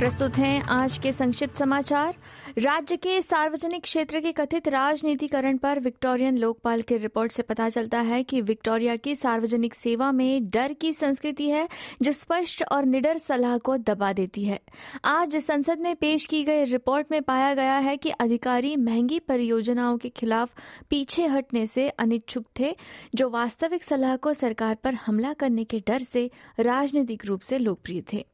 प्रस्तुत हैं आज के संक्षिप्त समाचार। राज्य के सार्वजनिक क्षेत्र के कथित राजनीतिकरण पर विक्टोरियन लोकपाल की रिपोर्ट से पता चलता है कि विक्टोरिया की सार्वजनिक सेवा में डर की संस्कृति है, जो स्पष्ट और निडर सलाह को दबा देती है। आज संसद में पेश की गई रिपोर्ट में पाया गया है कि अधिकारी महँगी परियोजनाओं के खिलाफ पीछे हटने से अनिच्छुक थे, जो वास्तविक सलाह को सरकार पर हमला करने के डर से राजनीतिक रूप से लोकप्रिय थे।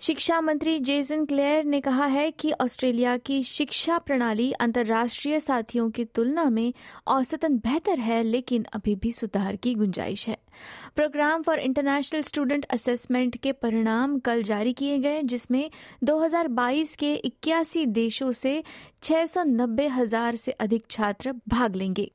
शिक्षा मंत्री जेसन क्लेयर ने कहा है कि ऑस्ट्रेलिया की शिक्षा प्रणाली अंतर्राष्ट्रीय साथियों की तुलना में औसतन बेहतर है, लेकिन अभी भी सुधार की गुंजाइश है। Programme for international student assessment के परिणाम कल जारी किए गए, जिसमें 2022 के इक्यासी देशों से छह हज़ार से अधिक छात्र भाग लेंगे।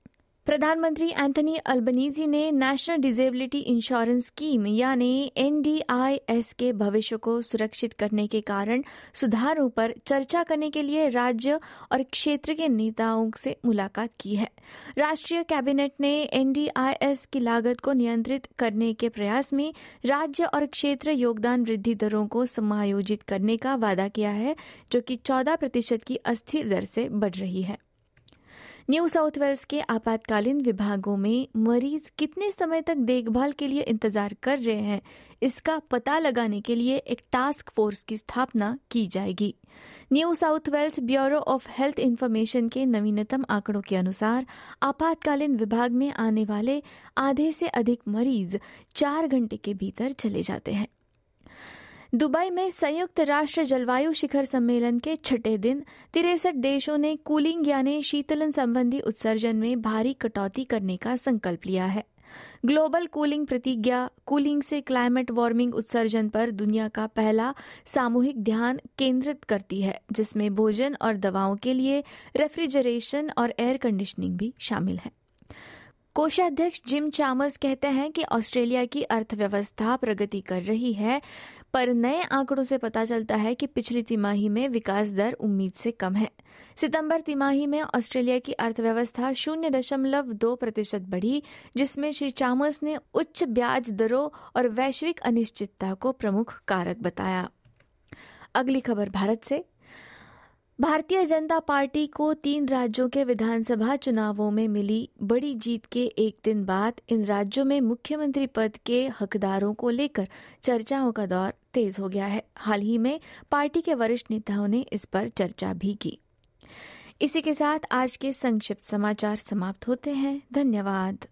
प्रधानमंत्री एंथनी अल्बनीजी ने नेशनल डिजेबिलिटी इंश्योरेंस स्कीम, यानी एनडीआईएस के भविष्य को सुरक्षित करने के कारण सुधारों पर चर्चा करने के लिए राज्य और क्षेत्र के नेताओं से मुलाकात की है। राष्ट्रीय कैबिनेट ने एनडीआईएस की लागत को नियंत्रित करने के प्रयास में राज्य और क्षेत्र योगदान वृद्धि दरों को समायोजित करने का वादा किया है, जो कि 14 प्रतिशत की अस्थिर दर से बढ़ रही है। न्यू साउथ वेल्स के आपातकालीन विभागों में मरीज़ कितने समय तक देखभाल के लिए इंतज़ार कर रहे हैं, इसका पता लगाने के लिए एक टास्क फोर्स की स्थापना की जाएगी। New South Wales Bureau of Health Information के नवीनतम आंकड़ों के अनुसार आपातकालीन विभाग में आने वाले आधे से अधिक मरीज़ चार घंटे के भीतर चले जाते हैं। दुबई में संयुक्त राष्ट्र जलवायु शिखर सम्मेलन के छठे दिन तिरसठ देशों ने कूलिंग यानी शीतलन संबंधी उत्सर्जन में भारी कटौती करने का संकल्प लिया है। ग्लोबल कूलिंग प्रतिज्ञा, कूलिंग से क्लाइमेट वार्मिंग उत्सर्जन पर दुनिया का पहला सामूहिक ध्यान केंद्रित करती है, जिसमें भोजन और दवाओं के लिए रेफ्रिजरेशन और एयर कंडीशनिंग भी शामिल है। कोषाध्यक्ष जिम चामर्स कहते हैं कि ऑस्ट्रेलिया की अर्थव्यवस्था प्रगति कर रही है पर नए आंकड़ों से पता चलता है कि पिछली तिमाही में विकास दर उम्मीद से कम है। सितंबर तिमाही में ऑस्ट्रेलिया की अर्थव्यवस्था शून्य दशमलव दो प्रतिशत बढ़ी, जिसमें श्री चामस ने उच्च ब्याज दरों और वैश्विक अनिश्चितता को प्रमुख कारक बताया। अगली खबर भारत से। भारतीय जनता पार्टी को तीन राज्यों के विधानसभा चुनावों में मिली बड़ी जीत के एक दिन बाद इन राज्यों में मुख्यमंत्री पद के हकदारों को लेकर चर्चाओं का दौर तेज हो गया है। हाल ही में पार्टी के वरिष्ठ नेताओं ने इस पर चर्चा भी की। इसी के साथ आज के संक्षिप्त समाचार समाप्त होते हैं। धन्यवाद।